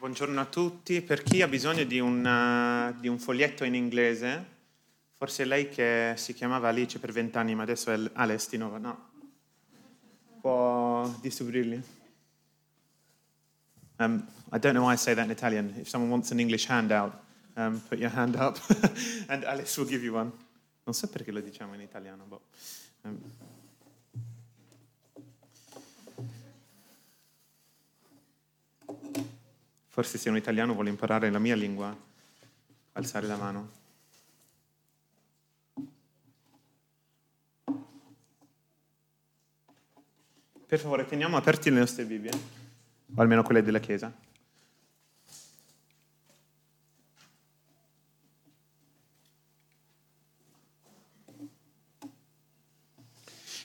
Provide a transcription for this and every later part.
Buongiorno a tutti. Per chi ha bisogno di, una, di un foglietto in inglese, forse lei che si chiamava Alice per vent'anni, ma adesso è nuovo, no? Può distribuirli? Um, I don't know why I say that in Italian. If someone wants an English handout, um, put your hand up and Alice will give you one. Non so perché lo diciamo in italiano, boh. Um, Forse se un italiano vuole imparare la mia lingua, alzare la mano. Per favore, teniamo aperti le nostre Bibbie, o almeno quelle della Chiesa.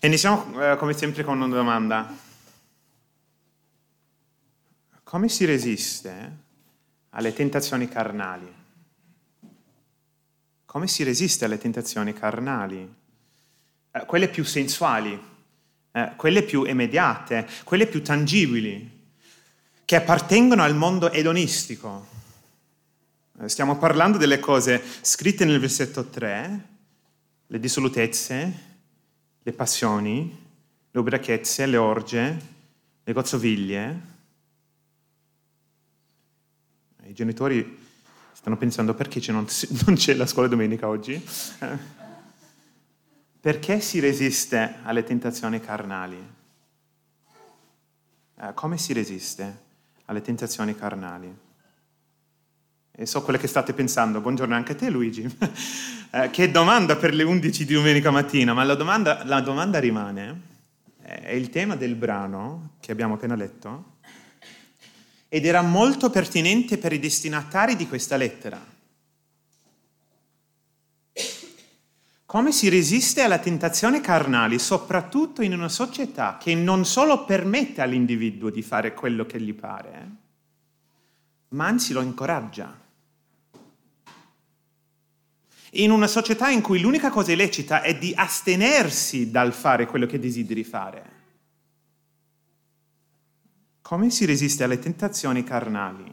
Iniziamo eh, come sempre con una domanda. Come si resiste alle tentazioni carnali? Come si resiste alle tentazioni carnali? Eh, quelle più sensuali, eh, quelle più immediate, quelle più tangibili, che appartengono al mondo edonistico. Eh, stiamo parlando delle cose scritte nel versetto 3, le dissolutezze, le passioni, le ubriachezze, le orge, le gozzoviglie, i genitori stanno pensando perché non, non c'è la scuola domenica oggi? Eh. Perché si resiste alle tentazioni carnali? Eh, come si resiste alle tentazioni carnali? E so quello che state pensando, buongiorno anche a te Luigi. eh, che domanda per le 11 di domenica mattina, ma la domanda, la domanda rimane, è il tema del brano che abbiamo appena letto, ed era molto pertinente per i destinatari di questa lettera. Come si resiste alla tentazione carnale, soprattutto in una società che non solo permette all'individuo di fare quello che gli pare, ma anzi lo incoraggia. In una società in cui l'unica cosa illecita è di astenersi dal fare quello che desideri fare. Come si resiste alle tentazioni carnali,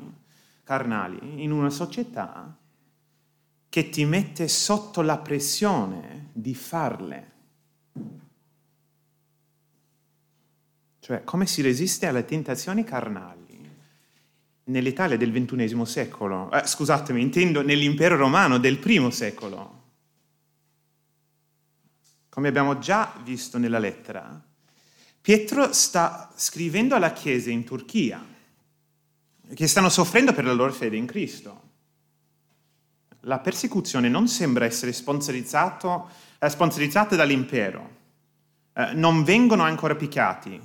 carnali in una società che ti mette sotto la pressione di farle? Cioè, come si resiste alle tentazioni carnali nell'Italia del XXI secolo? Eh, scusatemi, intendo nell'impero romano del primo secolo. Come abbiamo già visto nella lettera, Pietro sta scrivendo alla Chiesa in Turchia, che stanno soffrendo per la loro fede in Cristo. La persecuzione non sembra essere eh, sponsorizzata dall'impero, eh, non vengono ancora picchiati,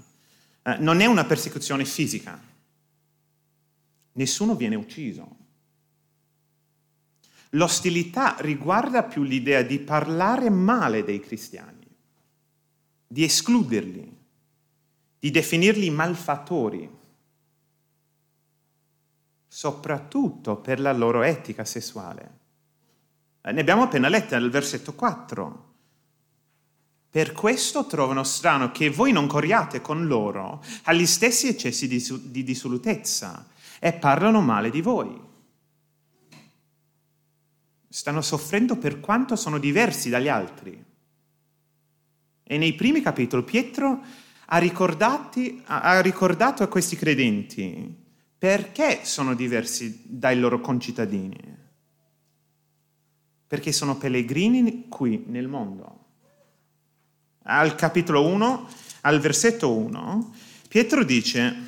eh, non è una persecuzione fisica, nessuno viene ucciso. L'ostilità riguarda più l'idea di parlare male dei cristiani, di escluderli, di definirli malfattori, soprattutto per la loro etica sessuale. Eh, ne abbiamo appena letto nel versetto 4. Per questo trovano strano che voi non corriate con loro agli stessi eccessi di, di dissolutezza e parlano male di voi. Stanno soffrendo per quanto sono diversi dagli altri. E nei primi capitoli Pietro ha, ha ricordato a questi credenti perché sono diversi dai loro concittadini. Perché sono pellegrini qui nel mondo. Al capitolo 1, al versetto 1, Pietro dice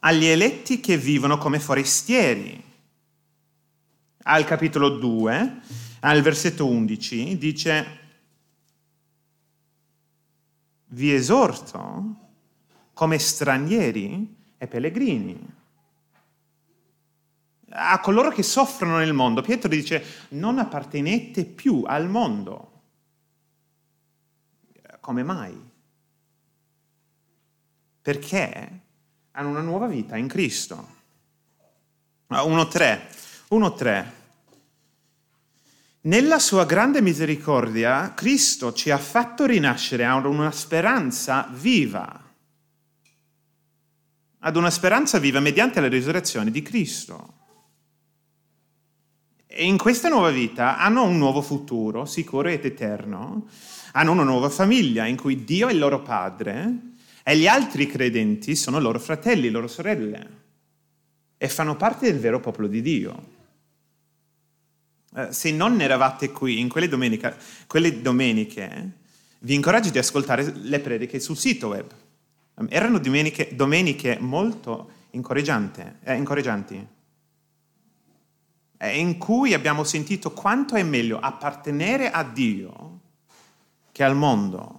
agli eletti che vivono come forestieri. Al capitolo 2, al versetto 11, dice vi esorto come stranieri e pellegrini. A coloro che soffrono nel mondo, Pietro dice, non appartenete più al mondo. Come mai? Perché hanno una nuova vita in Cristo. 1.3. 1.3. Nella sua grande misericordia, Cristo ci ha fatto rinascere a una speranza viva. ad una speranza viva mediante la risurrezione di Cristo. E in questa nuova vita hanno un nuovo futuro, sicuro ed eterno, hanno una nuova famiglia in cui Dio è il loro padre e gli altri credenti sono loro fratelli, loro sorelle e fanno parte del vero popolo di Dio. Eh, se non eravate qui in quelle, quelle domeniche, vi incoraggio di ascoltare le prediche sul sito web. Erano domeniche, domeniche molto eh, incoraggianti, eh, in cui abbiamo sentito quanto è meglio appartenere a Dio che al mondo,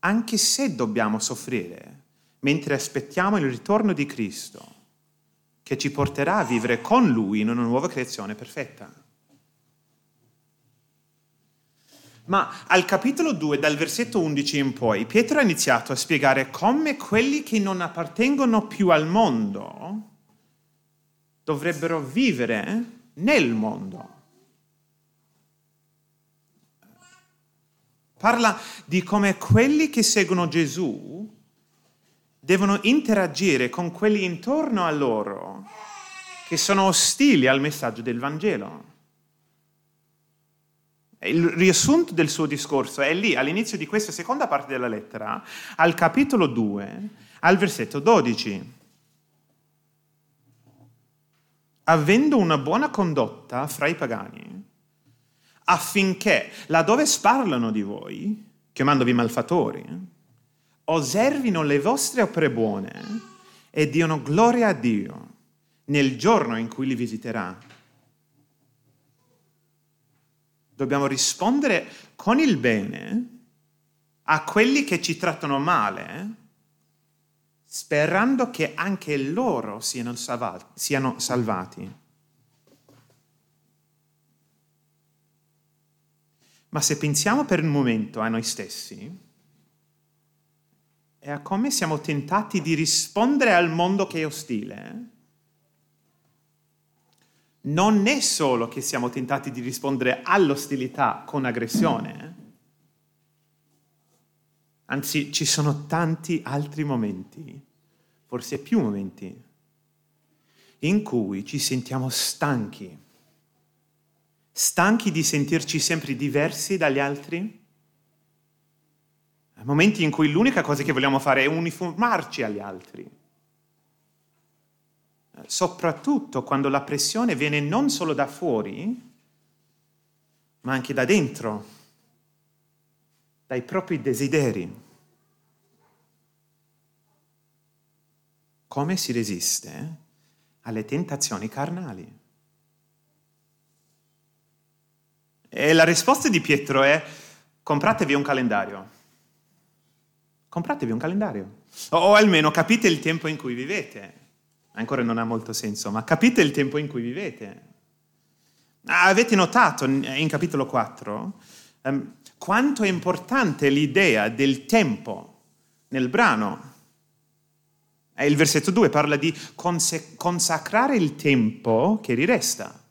anche se dobbiamo soffrire mentre aspettiamo il ritorno di Cristo, che ci porterà a vivere con Lui in una nuova creazione perfetta. Ma al capitolo 2, dal versetto 11 in poi, Pietro ha iniziato a spiegare come quelli che non appartengono più al mondo dovrebbero vivere nel mondo. Parla di come quelli che seguono Gesù devono interagire con quelli intorno a loro che sono ostili al messaggio del Vangelo. Il riassunto del suo discorso è lì, all'inizio di questa seconda parte della lettera, al capitolo 2, al versetto 12. Avendo una buona condotta fra i pagani, affinché laddove sparlano di voi, chiamandovi malfattori, osservino le vostre opere buone e diano gloria a Dio nel giorno in cui li visiterà. Dobbiamo rispondere con il bene a quelli che ci trattano male, sperando che anche loro siano salvati. Siano salvati. Ma se pensiamo per un momento a noi stessi e a come siamo tentati di rispondere al mondo che è ostile, non è solo che siamo tentati di rispondere all'ostilità con aggressione, anzi ci sono tanti altri momenti, forse più momenti, in cui ci sentiamo stanchi. Stanchi di sentirci sempre diversi dagli altri? Momenti in cui l'unica cosa che vogliamo fare è uniformarci agli altri. Soprattutto quando la pressione viene non solo da fuori, ma anche da dentro, dai propri desideri. Come si resiste alle tentazioni carnali? E la risposta di Pietro è compratevi un calendario. Compratevi un calendario. O, almeno capite il tempo in cui vivete. Ancora non ha molto senso, ma capite il tempo in cui vivete. Avete notato in capitolo 4 um, quanto è importante l'idea del tempo nel brano. Il versetto 2 parla di conse- consacrare il tempo che riresta.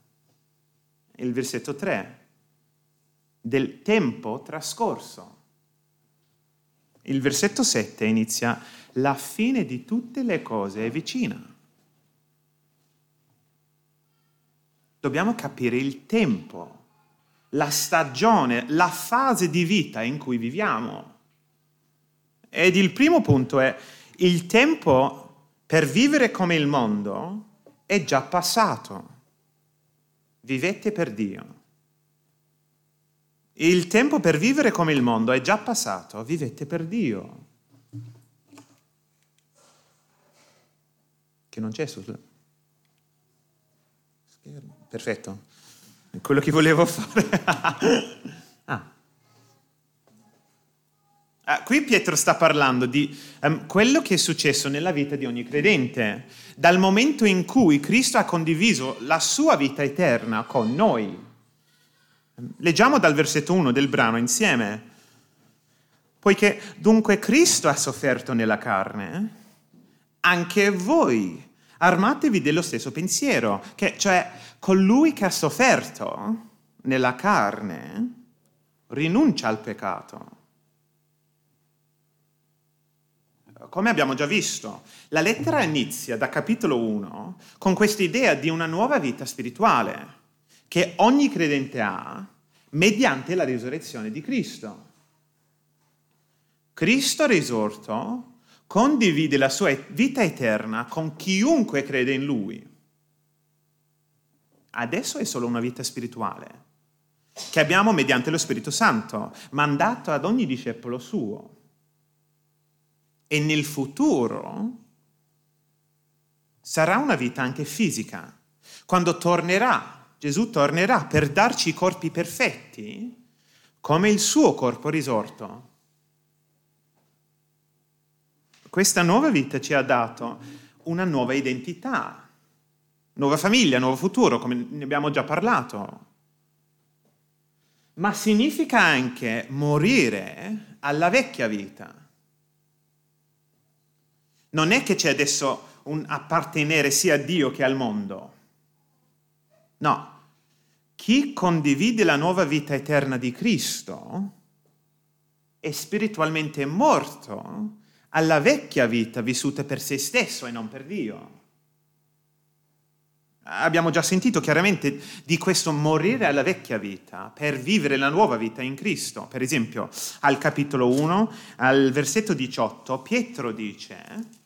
Il versetto 3 del tempo trascorso. Il versetto 7 inizia, la fine di tutte le cose è vicina. Dobbiamo capire il tempo, la stagione, la fase di vita in cui viviamo. Ed il primo punto è, il tempo per vivere come il mondo è già passato. Vivete per Dio. Il tempo per vivere come il mondo è già passato, vivete per Dio. Che non c'è sul schermo. Perfetto. È quello che volevo fare. ah. Ah, qui Pietro sta parlando di um, quello che è successo nella vita di ogni credente, dal momento in cui Cristo ha condiviso la sua vita eterna con noi. Leggiamo dal versetto 1 del brano insieme. Poiché dunque Cristo ha sofferto nella carne, anche voi armatevi dello stesso pensiero, che cioè colui che ha sofferto nella carne rinuncia al peccato. come abbiamo già visto, la lettera inizia da capitolo 1 con questa idea di una nuova vita spirituale che ogni credente ha mediante la risurrezione di Cristo. Cristo risorto condivide la sua vita eterna con chiunque crede in Lui. Adesso è solo una vita spirituale che abbiamo mediante lo Spirito Santo, mandato ad ogni discepolo suo. E nel futuro sarà una vita anche fisica. Quando tornerà, Gesù tornerà per darci i corpi perfetti come il suo corpo risorto. Questa nuova vita ci ha dato una nuova identità, nuova famiglia, nuovo futuro, come ne abbiamo già parlato ma significa anche morire alla vecchia vita. Non è che c'è adesso un appartenere sia a Dio che al mondo. No, chi condivide la nuova vita eterna di Cristo è spiritualmente morto alla vecchia vita vissuta per se stesso e non per Dio. Abbiamo già sentito chiaramente di questo morire alla vecchia vita per vivere la nuova vita in Cristo. Per esempio, al capitolo 1, al versetto 18, Pietro dice,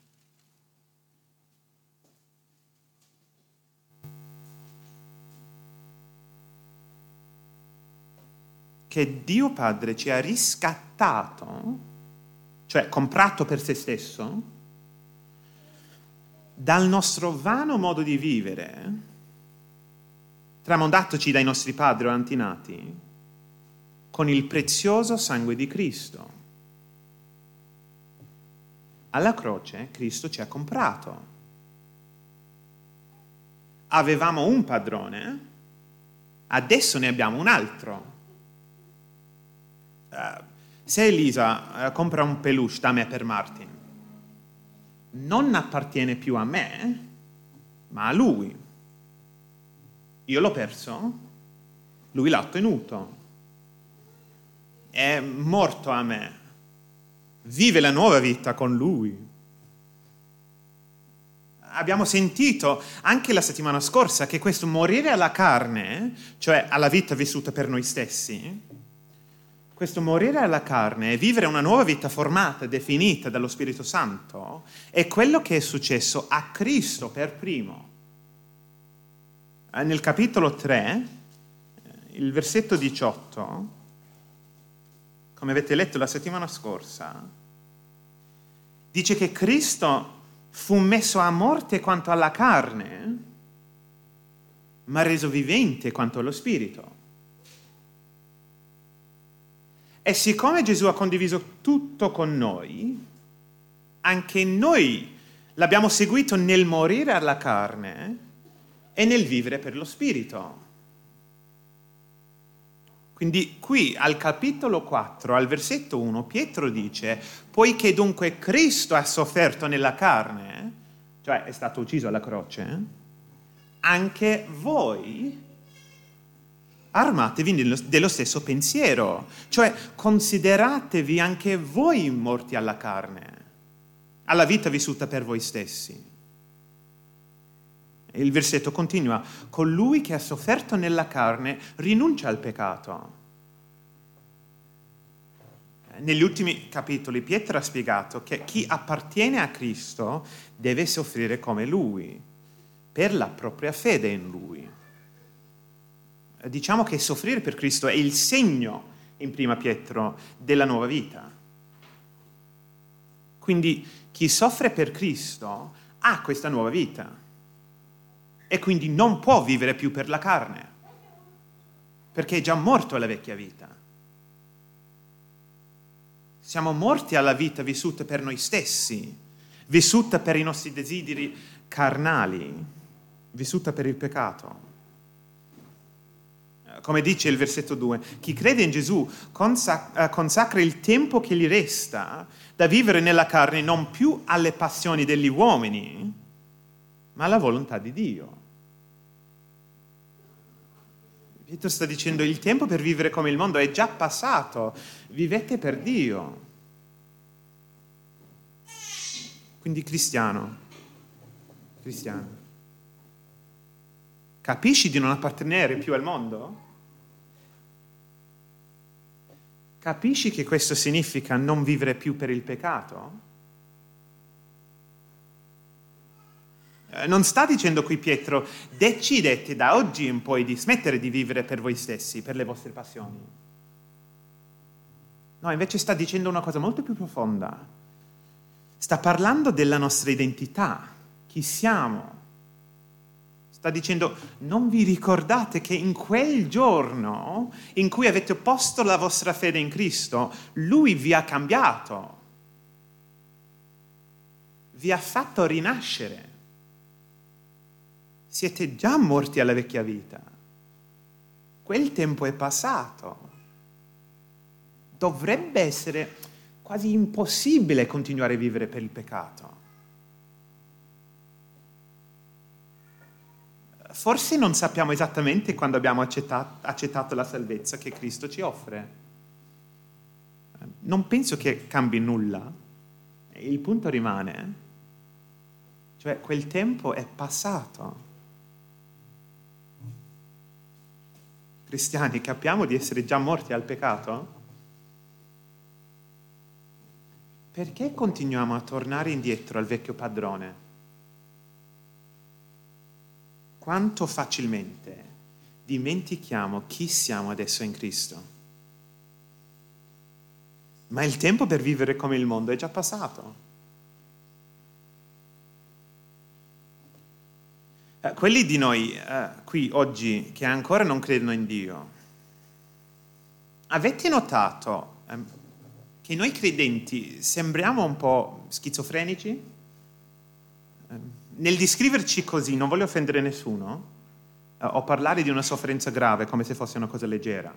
che Dio Padre ci ha riscattato, cioè comprato per se stesso, dal nostro vano modo di vivere, tramandatoci dai nostri padri o antinati, con il prezioso sangue di Cristo. Alla croce Cristo ci ha comprato. Avevamo un padrone, adesso ne abbiamo un altro. Uh, se Elisa uh, compra un peluche da me per Martin, non appartiene più a me, ma a lui. Io l'ho perso, lui l'ha ottenuto. È morto a me. Vive la nuova vita con lui. Abbiamo sentito anche la settimana scorsa che questo morire alla carne, cioè alla vita vissuta per noi stessi, questo morire alla carne e vivere una nuova vita formata, definita dallo Spirito Santo, è quello che è successo a Cristo per primo. Eh, nel capitolo 3, eh, il versetto 18, come avete letto la settimana scorsa, dice che Cristo fu messo a morte quanto alla carne, ma reso vivente quanto allo Spirito. E siccome Gesù ha condiviso tutto con noi, anche noi l'abbiamo seguito nel morire alla carne e nel vivere per lo Spirito. Quindi qui al capitolo 4, al versetto 1, Pietro dice, poiché dunque Cristo ha sofferto nella carne, cioè è stato ucciso alla croce, anche voi armatevi dello stesso pensiero, cioè consideratevi anche voi morti alla carne, alla vita vissuta per voi stessi. il versetto continua, colui che ha sofferto nella carne rinuncia al peccato. Negli ultimi capitoli Pietro ha spiegato che chi appartiene a Cristo deve soffrire come Lui, per la propria fede in Lui diciamo che soffrire per Cristo è il segno, in prima Pietro, della nuova vita. Quindi chi soffre per Cristo ha questa nuova vita e quindi non può vivere più per la carne, perché è già morto alla vecchia vita. Siamo morti alla vita vissuta per noi stessi, vissuta per i nostri desideri carnali, vissuta per il peccato come dice il versetto 2, chi crede in Gesù eh, consacra il tempo che gli resta da vivere nella carne non più alle passioni degli uomini, ma alla volontà di Dio. Pietro sta dicendo il tempo per vivere come il mondo è già passato, vivete per Dio. Quindi cristiano, cristiano, capisci di non appartenere più al mondo? Capisci che questo significa non vivere più per il peccato? Eh, non sta dicendo qui Pietro, decidete da oggi in poi di smettere di vivere per voi stessi, per le vostre passioni. No, invece sta dicendo una cosa molto più profonda. Sta parlando della nostra identità, chi siamo. Sta dicendo, non vi ricordate che in quel giorno in cui avete posto la vostra fede in Cristo, Lui vi ha cambiato, vi ha fatto rinascere siete già morti alla vecchia vita. Quel tempo è passato. Dovrebbe essere quasi impossibile continuare a vivere per il peccato. Forse non sappiamo esattamente quando abbiamo accettato, accettato la salvezza che Cristo ci offre. Non penso che cambi nulla. Il punto rimane, cioè quel tempo è passato. cristiani capiamo di essere già morti al peccato? Perché continuiamo a tornare indietro al vecchio padrone? Quanto facilmente dimentichiamo chi siamo adesso in Cristo. Ma il tempo per vivere come il mondo è già passato. Eh, quelli di noi eh, qui oggi che ancora non credono in Dio, avete notato eh, che noi credenti sembriamo un po' schizofrenici? Eh, nel descriverci così, non voglio offendere nessuno, eh, o parlare di una sofferenza grave come se fosse una cosa leggera,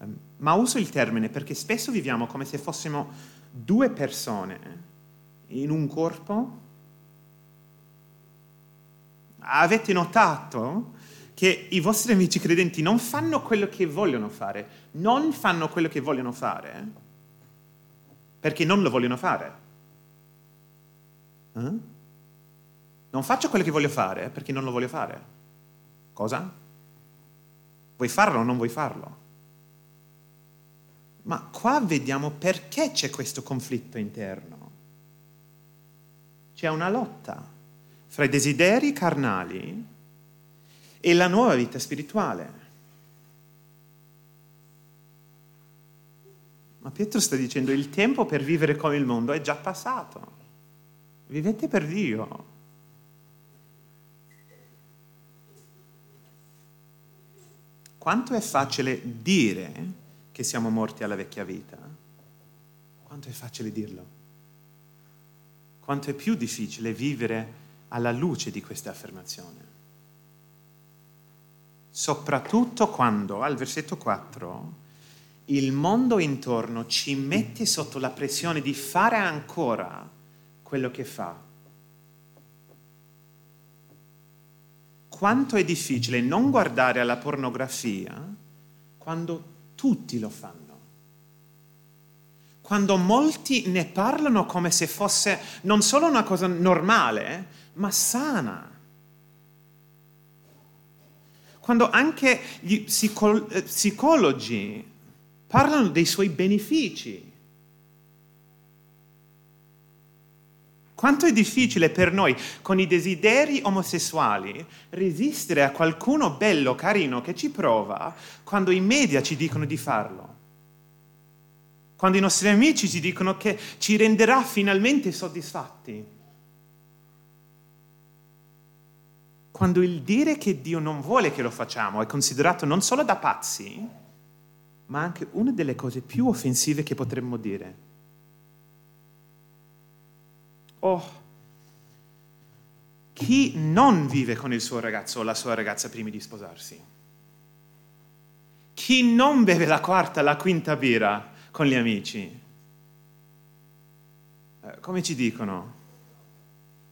ehm, ma uso il termine perché spesso viviamo come se fossimo due persone in un corpo Avete notato che i vostri amici credenti non fanno quello che vogliono fare, non fanno quello che vogliono fare perché non lo vogliono fare. Eh? Non faccio quello che voglio fare perché non lo voglio fare. Cosa? Vuoi farlo o non vuoi farlo? Ma qua vediamo perché c'è questo conflitto interno. C'è una lotta fra i desideri carnali e la nuova vita spirituale. Ma Pietro sta dicendo il tempo per vivere come il mondo è già passato. Vivete per Dio. Quanto è facile dire che siamo morti alla vecchia vita? Quanto è facile dirlo? Quanto è più difficile vivere alla luce di questa affermazione. Soprattutto quando, al versetto 4, il mondo intorno ci mette sotto la pressione di fare ancora quello che fa. Quanto è difficile non guardare alla pornografia quando tutti lo fanno quando molti ne parlano come se fosse non solo una cosa normale, ma sana. Quando anche gli eh, psicologi parlano dei suoi benefici. Quanto è difficile per noi, con i desideri omosessuali, resistere a qualcuno bello, carino, che ci prova, quando i media ci dicono di farlo quando i nostri amici ci dicono che ci renderà finalmente soddisfatti. Quando il dire che Dio non vuole che lo facciamo è considerato non solo da pazzi, ma anche una delle cose più offensive che potremmo dire. Oh, chi non vive con il suo ragazzo o la sua ragazza prima di sposarsi? Chi non beve la quarta, la quinta birra con gli amici. Eh, come ci dicono?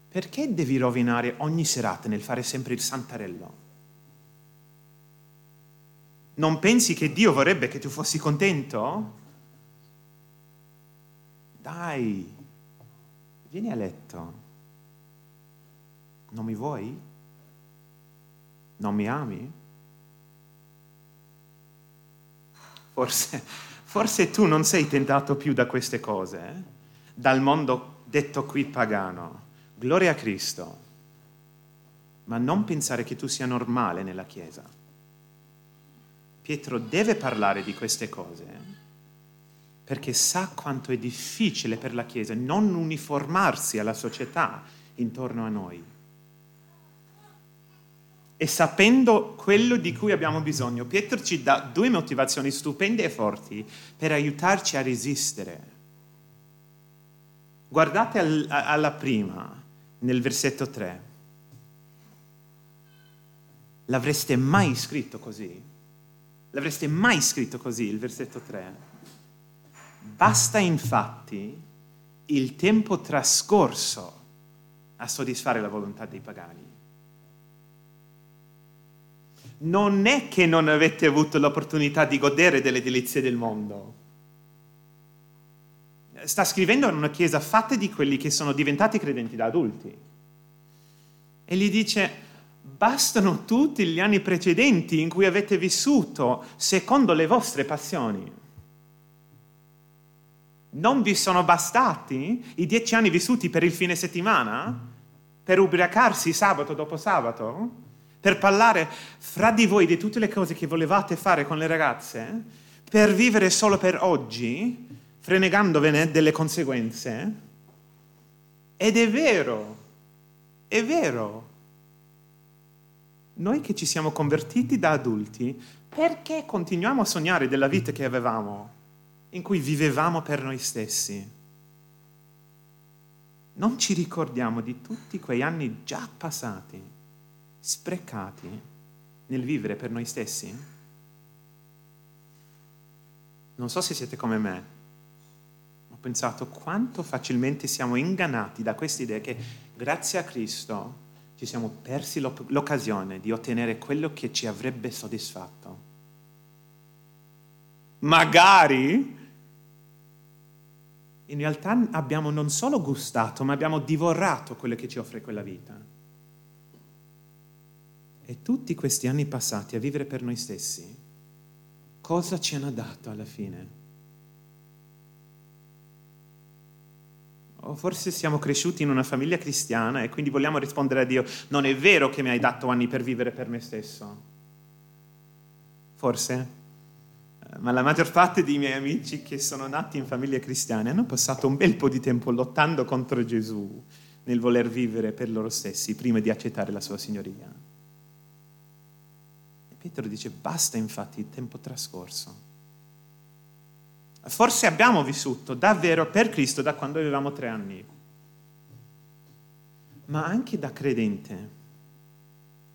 Perché devi rovinare ogni serata nel fare sempre il santarello? Non pensi che Dio vorrebbe che tu fossi contento? Dai, vieni a letto. Non mi vuoi? Non mi ami? Forse, forse tu non sei tentato più da queste cose, eh? dal mondo detto qui pagano. Gloria a Cristo. Ma non pensare che tu sia normale nella Chiesa. Pietro deve parlare di queste cose eh? Perché sa quanto è difficile per la Chiesa non uniformarsi alla società intorno a noi e sapendo quello di cui abbiamo bisogno, Pietro ci dà due motivazioni stupende e forti per aiutarci a resistere. Guardate al, alla prima, nel versetto 3. L'avreste mai scritto così? L'avreste mai scritto così, il versetto 3? Basta infatti il tempo trascorso a soddisfare la volontà dei pagani non è che non avete avuto l'opportunità di godere delle delizie del mondo. Sta scrivendo in una chiesa fatta di quelli che sono diventati credenti da adulti. E gli dice, bastano tutti gli anni precedenti in cui avete vissuto secondo le vostre passioni. Non vi sono bastati i dieci anni vissuti per il fine settimana? Per ubriacarsi sabato dopo sabato? per parlare fra di voi di tutte le cose che volevate fare con le ragazze, per vivere solo per oggi, frenegandovene delle conseguenze. Ed è vero, è vero. Noi che ci siamo convertiti da adulti, perché continuiamo a sognare della vita che avevamo, in cui vivevamo per noi stessi? Non ci ricordiamo di tutti quei anni già passati sprecati nel vivere per noi stessi? Non so se siete come me, ho pensato quanto facilmente siamo ingannati da questa idea che grazie a Cristo ci siamo persi l'occasione di ottenere quello che ci avrebbe soddisfatto. Magari in realtà abbiamo non solo gustato, ma abbiamo divorato quello che ci offre quella vita. E tutti questi anni passati a vivere per noi stessi, cosa ci hanno dato alla fine? O forse siamo cresciuti in una famiglia cristiana e quindi vogliamo rispondere a Dio, non è vero che mi hai dato anni per vivere per me stesso. Forse. Ma la maggior parte dei miei amici che sono nati in famiglie cristiane hanno passato un bel po' di tempo lottando contro Gesù nel voler vivere per loro stessi prima di accettare la sua signoria. Pietro dice basta infatti il tempo trascorso. Forse abbiamo vissuto davvero per Cristo da quando avevamo tre anni, ma anche da credente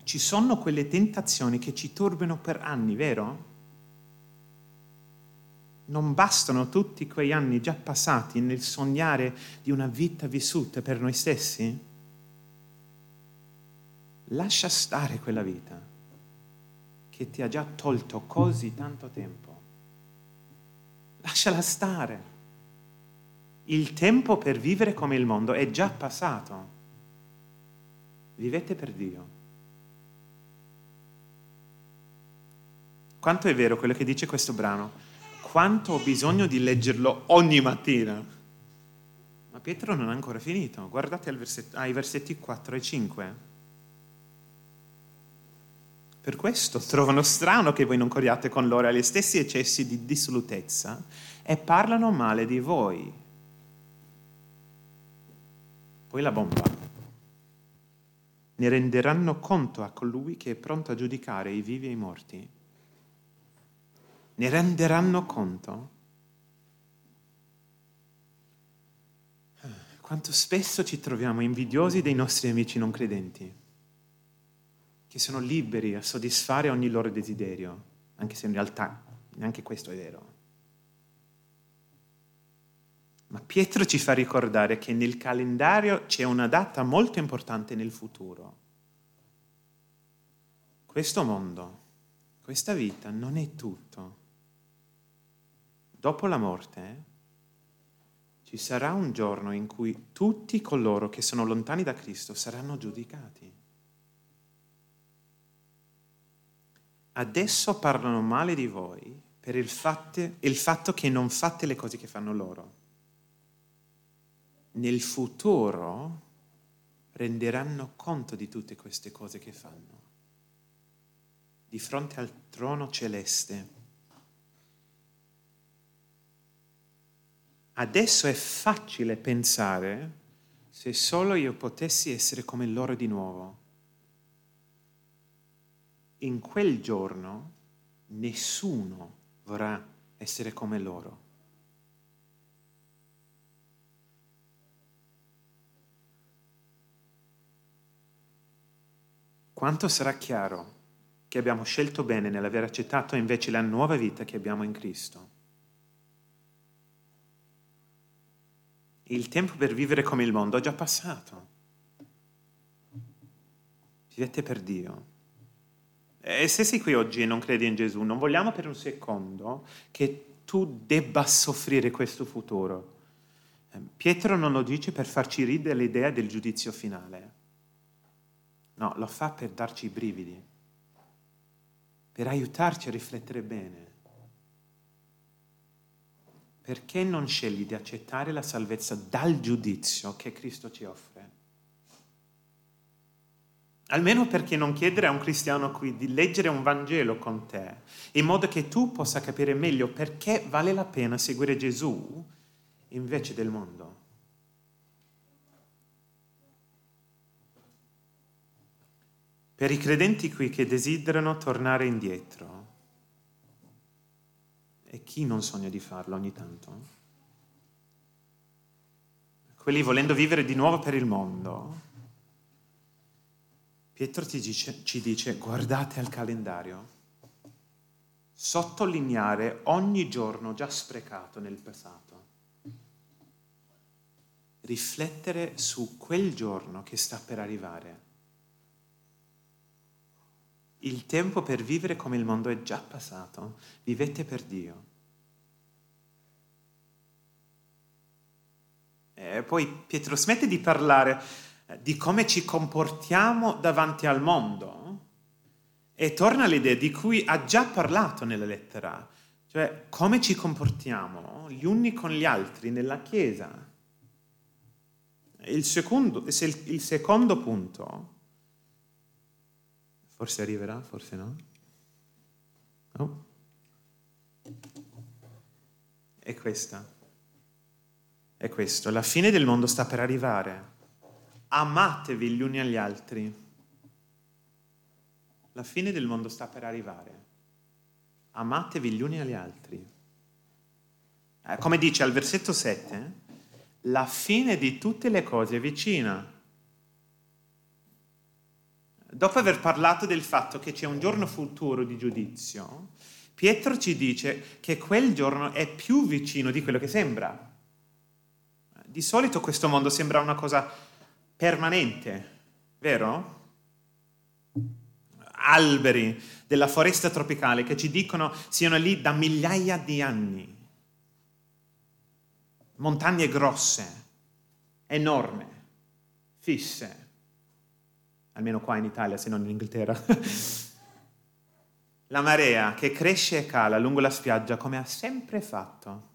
ci sono quelle tentazioni che ci turbano per anni, vero? Non bastano tutti quei anni già passati nel sognare di una vita vissuta per noi stessi? Lascia stare quella vita che ti ha già tolto così tanto tempo. Lasciala stare. Il tempo per vivere come il mondo è già passato. Vivete per Dio. Quanto è vero quello che dice questo brano? Quanto ho bisogno di leggerlo ogni mattina. Ma Pietro non ha ancora finito. Guardate ai versetti 4 e 5. Per questo trovano strano che voi non corriate con loro agli stessi eccessi di dissolutezza e parlano male di voi. Poi la bomba. Ne renderanno conto a colui che è pronto a giudicare i vivi e i morti. Ne renderanno conto. Quanto spesso ci troviamo invidiosi dei nostri amici non credenti che sono liberi a soddisfare ogni loro desiderio, anche se in realtà neanche questo è vero. Ma Pietro ci fa ricordare che nel calendario c'è una data molto importante nel futuro. Questo mondo, questa vita non è tutto. Dopo la morte ci sarà un giorno in cui tutti coloro che sono lontani da Cristo saranno giudicati. Adesso parlano male di voi per il, fatte, il fatto che non fate le cose che fanno loro. Nel futuro renderanno conto di tutte queste cose che fanno. Di fronte al trono celeste Adesso è facile pensare se solo io potessi essere come loro di nuovo. In quel giorno nessuno vorrà essere come loro. Quanto sarà chiaro che abbiamo scelto bene nell'aver accettato invece la nuova vita che abbiamo in Cristo? Il tempo per vivere come il mondo è già passato. Vivete per Dio. E se sei qui oggi e non credi in Gesù, non vogliamo per un secondo che tu debba soffrire questo futuro. Ehm, Pietro non lo dice per farci ridere l'idea del giudizio finale. No, lo fa per darci i brividi, per aiutarci a riflettere bene perché non scegli di accettare la salvezza dal giudizio che Cristo ci offre? Almeno perché non chiedere a un cristiano qui di leggere un Vangelo con te, in modo che tu possa capire meglio perché vale la pena seguire Gesù invece del mondo. Per i credenti qui che desiderano tornare indietro, e chi non sogna di farlo ogni tanto? Quelli volendo vivere di nuovo per il mondo. Pietro dice, ci dice guardate al calendario, sottolineare ogni giorno già sprecato nel passato, riflettere su quel giorno che sta per arrivare. Il tempo per vivere come il mondo è già passato, vivete per Dio. E poi Pietro smette di parlare eh, di come ci comportiamo davanti al mondo e torna all'idea di cui ha già parlato nella lettera, cioè come ci comportiamo gli uni con gli altri nella Chiesa. Il secondo, il secondo punto Forse arriverà, forse no. No? È questa. È questo. La fine del mondo sta per arrivare. Amatevi gli uni agli altri. La fine del mondo sta per arrivare. Amatevi gli uni agli altri. Eh, come dice al versetto 7, la fine di tutte le cose è vicina dopo aver parlato del fatto che c'è un giorno futuro di giudizio, Pietro ci dice che quel giorno è più vicino di quello che sembra. Di solito questo mondo sembra una cosa permanente, vero? Alberi della foresta tropicale che ci dicono siano lì da migliaia di anni. Montagne grosse, enormi, fisse almeno qua in Italia, se non in Inghilterra. la marea che cresce e cala lungo la spiaggia come ha sempre fatto.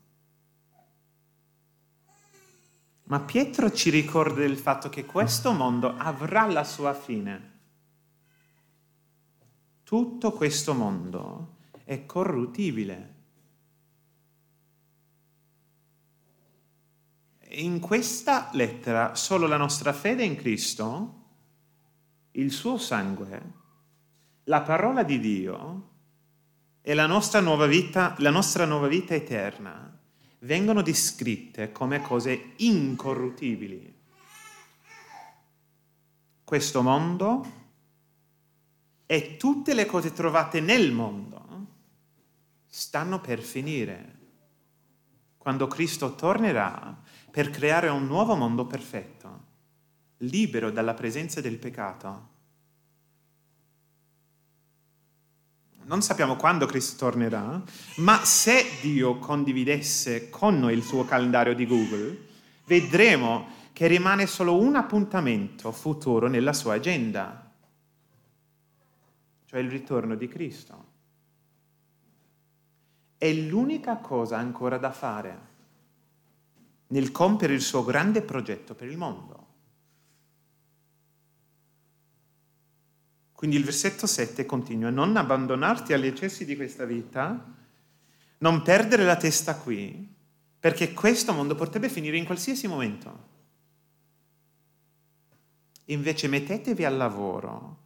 Ma Pietro ci ricorda del fatto che questo mondo avrà la sua fine. Tutto questo mondo è corruttibile. In questa lettera solo la nostra fede in Cristo il suo sangue, la parola di Dio e la nostra nuova vita, la nostra nuova vita eterna vengono descritte come cose incorruttibili. Questo mondo e tutte le cose trovate nel mondo stanno per finire quando Cristo tornerà per creare un nuovo mondo perfetto libero dalla presenza del peccato. non sappiamo quando Cristo tornerà, ma se Dio condividesse con noi il suo calendario di Google, vedremo che rimane solo un appuntamento futuro nella sua agenda, cioè il ritorno di Cristo. È l'unica cosa ancora da fare nel compiere il suo grande progetto per il mondo. Quindi il versetto 7 continua, non abbandonarti agli eccessi di questa vita, non perdere la testa qui, perché questo mondo potrebbe finire in qualsiasi momento. Invece mettetevi al lavoro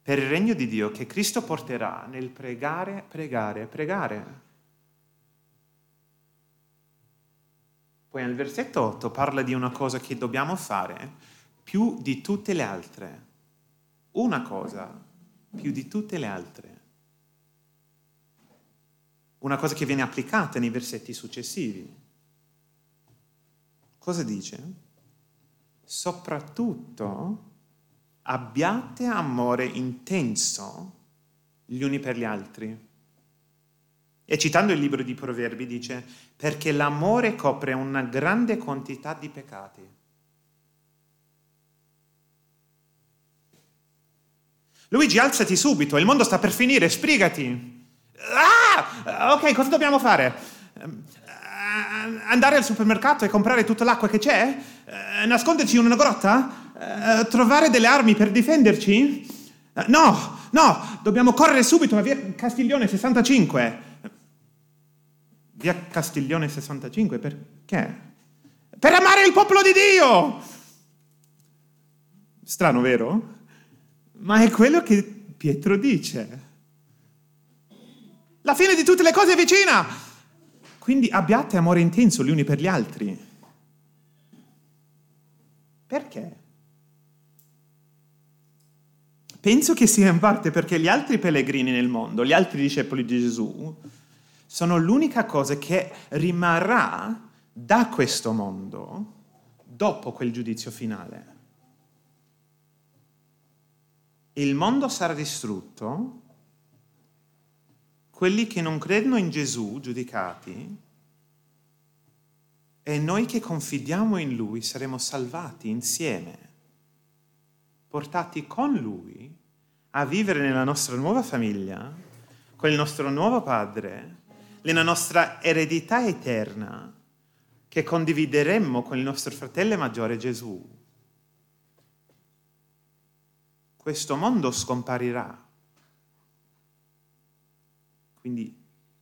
per il regno di Dio che Cristo porterà nel pregare, pregare, pregare. Poi nel versetto 8 parla di una cosa che dobbiamo fare più di tutte le altre. Una cosa più di tutte le altre. Una cosa che viene applicata nei versetti successivi. Cosa dice? Soprattutto abbiate amore intenso gli uni per gli altri e citando il libro di Proverbi dice, perché l'amore copre una grande quantità di peccati. Luigi, alzati subito, il mondo sta per finire, sbrigati. Ah! Ok, cosa dobbiamo fare? Eh, andare al supermercato e comprare tutta l'acqua che c'è? Eh, nasconderci in una grotta? Eh, trovare delle armi per difenderci? No, no, dobbiamo correre subito a via Castiglione 65 via Castiglione 65, perché? Per amare il popolo di Dio! Strano, vero? Ma è quello che Pietro dice. La fine di tutte le cose è vicina! Quindi abbiate amore intenso gli uni per gli altri. Perché? Penso che sia in parte perché gli altri pellegrini nel mondo, gli altri discepoli di Gesù, sono l'unica cosa che rimarrà da questo mondo dopo quel giudizio finale. Il mondo sarà distrutto, quelli che non credono in Gesù giudicati e noi che confidiamo in Lui saremo salvati insieme, portati con Lui a vivere nella nostra nuova famiglia, con il nostro nuovo Padre nella nostra eredità eterna che condivideremmo con il nostro fratello maggiore Gesù. Questo mondo scomparirà. Quindi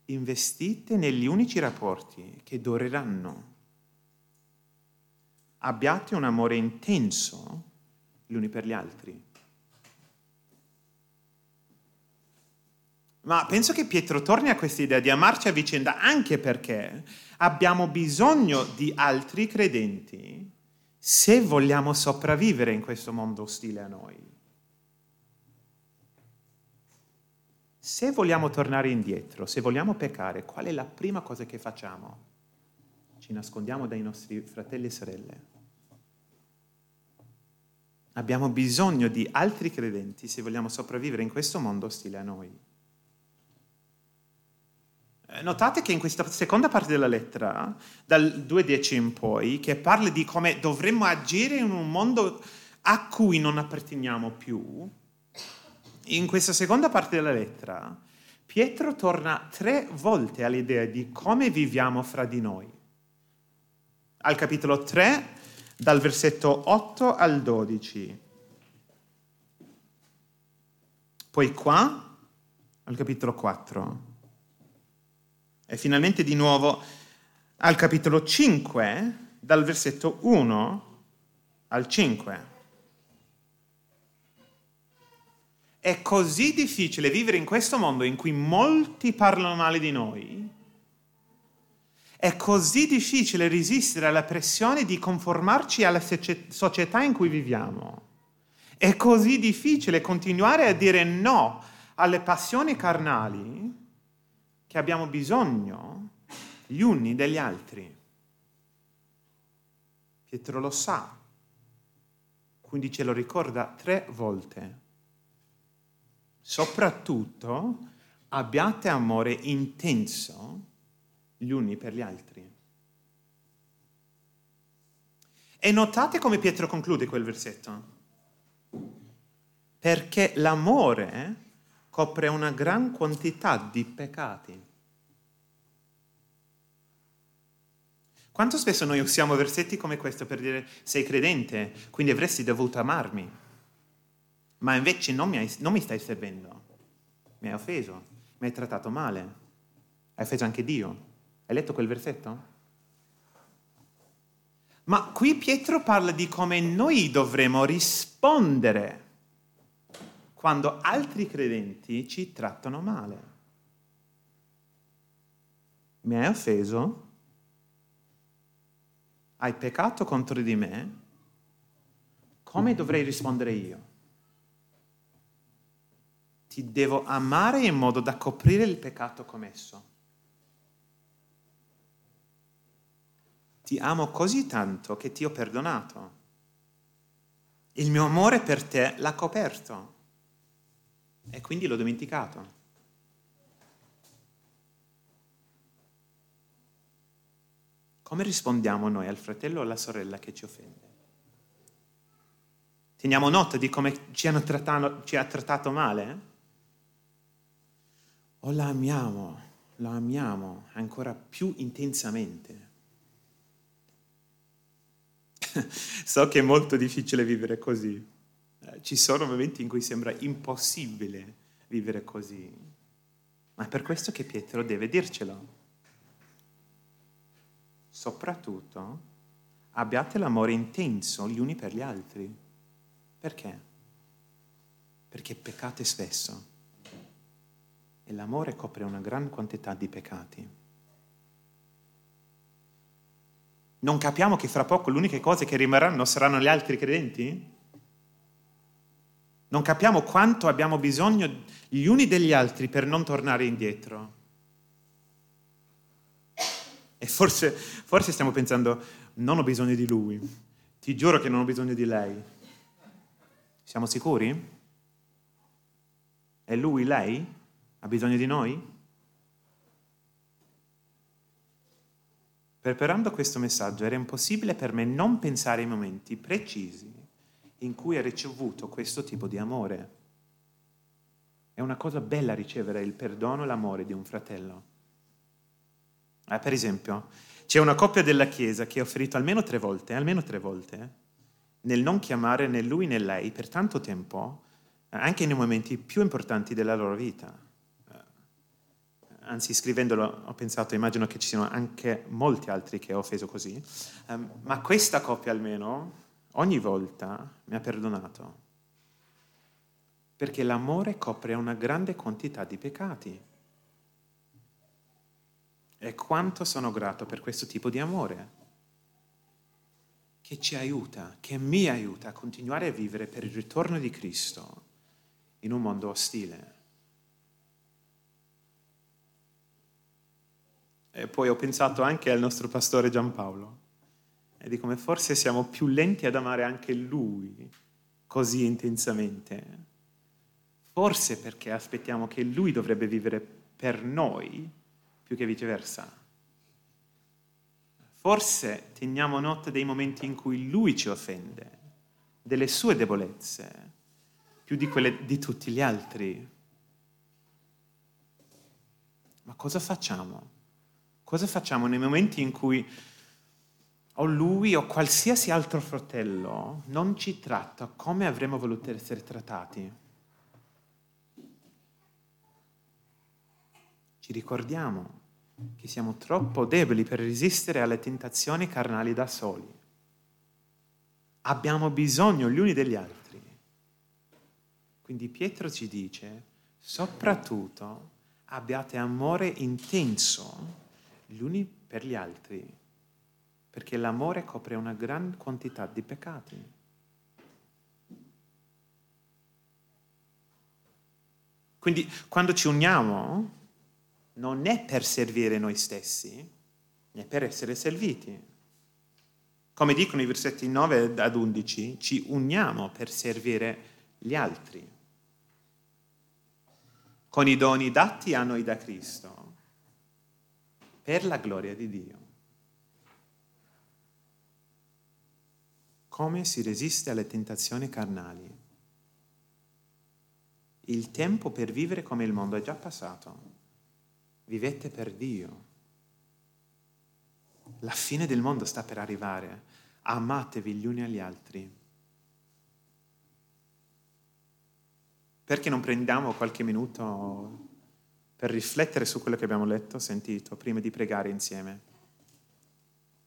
investite negli unici rapporti che dureranno. Abbiate un amore intenso gli uni per gli altri. Ma penso che Pietro torni a questa idea di amarci a vicenda anche perché abbiamo bisogno di altri credenti se vogliamo sopravvivere in questo mondo ostile a noi. Se vogliamo tornare indietro, se vogliamo peccare, qual è la prima cosa che facciamo? Ci nascondiamo dai nostri fratelli e sorelle. Abbiamo bisogno di altri credenti se vogliamo sopravvivere in questo mondo ostile a noi. Eh, notate che in questa seconda parte della lettera, dal 2.10 in poi, che parla di come dovremmo agire in un mondo a cui non apparteniamo più, in questa seconda parte della lettera, Pietro torna tre volte all'idea di come viviamo fra di noi. Al capitolo 3, dal versetto 8 al 12. Poi qua, al capitolo 4 e finalmente di nuovo al capitolo 5, dal versetto 1 al 5. È così difficile vivere in questo mondo in cui molti parlano male di noi. È così difficile resistere alla pressione di conformarci alla società in cui viviamo. È così difficile continuare a dire no alle passioni carnali che abbiamo bisogno gli uni degli altri. Pietro lo sa, quindi ce lo ricorda tre volte. Soprattutto abbiate amore intenso gli uni per gli altri. E notate come Pietro conclude quel versetto. Perché l'amore copre una gran quantità di peccati. Quanto spesso noi usiamo versetti come questo per dire sei credente, quindi avresti dovuto amarmi, ma invece non mi, hai, non mi stai servendo, mi hai offeso, mi hai trattato male, hai offeso anche Dio. Hai letto quel versetto? Ma qui Pietro parla di come noi dovremo rispondere quando altri credenti ci trattano male. Mi hai offeso? Hai peccato contro di me? Come dovrei rispondere io? Ti devo amare in modo da coprire il peccato commesso. Ti amo così tanto che ti ho perdonato. Il mio amore per te l'ha coperto e quindi l'ho dimenticato. Come rispondiamo noi al fratello o alla sorella che ci offende? Teniamo nota di come ci, trattato, ci ha trattato male? O la amiamo, la amiamo ancora più intensamente? so che è molto difficile vivere così. Eh, ci sono momenti in cui sembra impossibile vivere così, ma è per questo che Pietro deve dircelo. Soprattutto abbiate l'amore intenso gli uni per gli altri. Perché? Perché peccate spesso e l'amore copre una gran quantità di peccati. Non capiamo che fra poco le uniche cose che rimarranno saranno gli altri credenti? Non capiamo quanto abbiamo bisogno gli uni degli altri per non tornare indietro. E forse, forse stiamo pensando, non ho bisogno di lui, ti giuro che non ho bisogno di lei. Siamo sicuri? E lui, lei, ha bisogno di noi? Preparando questo messaggio era impossibile per me non pensare ai momenti precisi in cui ha ricevuto questo tipo di amore. È una cosa bella ricevere il perdono e l'amore di un fratello. Eh, per esempio, c'è una coppia della Chiesa che ha offerto almeno tre volte, almeno tre volte, nel non chiamare né lui né lei per tanto tempo, anche nei momenti più importanti della loro vita anzi scrivendolo ho pensato, immagino che ci siano anche molti altri che ho offeso così, um, ma questa coppia almeno ogni volta mi ha perdonato, perché l'amore copre una grande quantità di peccati. E quanto sono grato per questo tipo di amore, che ci aiuta, che mi aiuta a continuare a vivere per il ritorno di Cristo in un mondo ostile. E poi ho pensato anche al nostro pastore Giampaolo e di come forse siamo più lenti ad amare anche lui così intensamente. Forse perché aspettiamo che lui dovrebbe vivere per noi più che viceversa. Forse teniamo nota dei momenti in cui lui ci offende, delle sue debolezze, più di quelle di tutti gli altri. Ma cosa facciamo? Cosa facciamo nei momenti in cui o lui o qualsiasi altro fratello non ci tratta come avremmo voluto essere trattati? Ci ricordiamo che siamo troppo deboli per resistere alle tentazioni carnali da soli. Abbiamo bisogno gli uni degli altri. Quindi Pietro ci dice, soprattutto abbiate amore intenso gli uni per gli altri, perché l'amore copre una gran quantità di peccati. Quindi quando ci uniamo non è per servire noi stessi, è per essere serviti. Come dicono i versetti 9 ad 11, ci uniamo per servire gli altri. con i doni dati a noi da Cristo, per la gloria di Dio. Come si resiste alle tentazioni carnali? Il tempo per vivere come il mondo è già passato. Vivete per Dio. La fine del mondo sta per arrivare. Amatevi gli uni agli altri. Perché non prendiamo qualche minuto per riflettere su quello che abbiamo letto, sentito, prima di pregare insieme?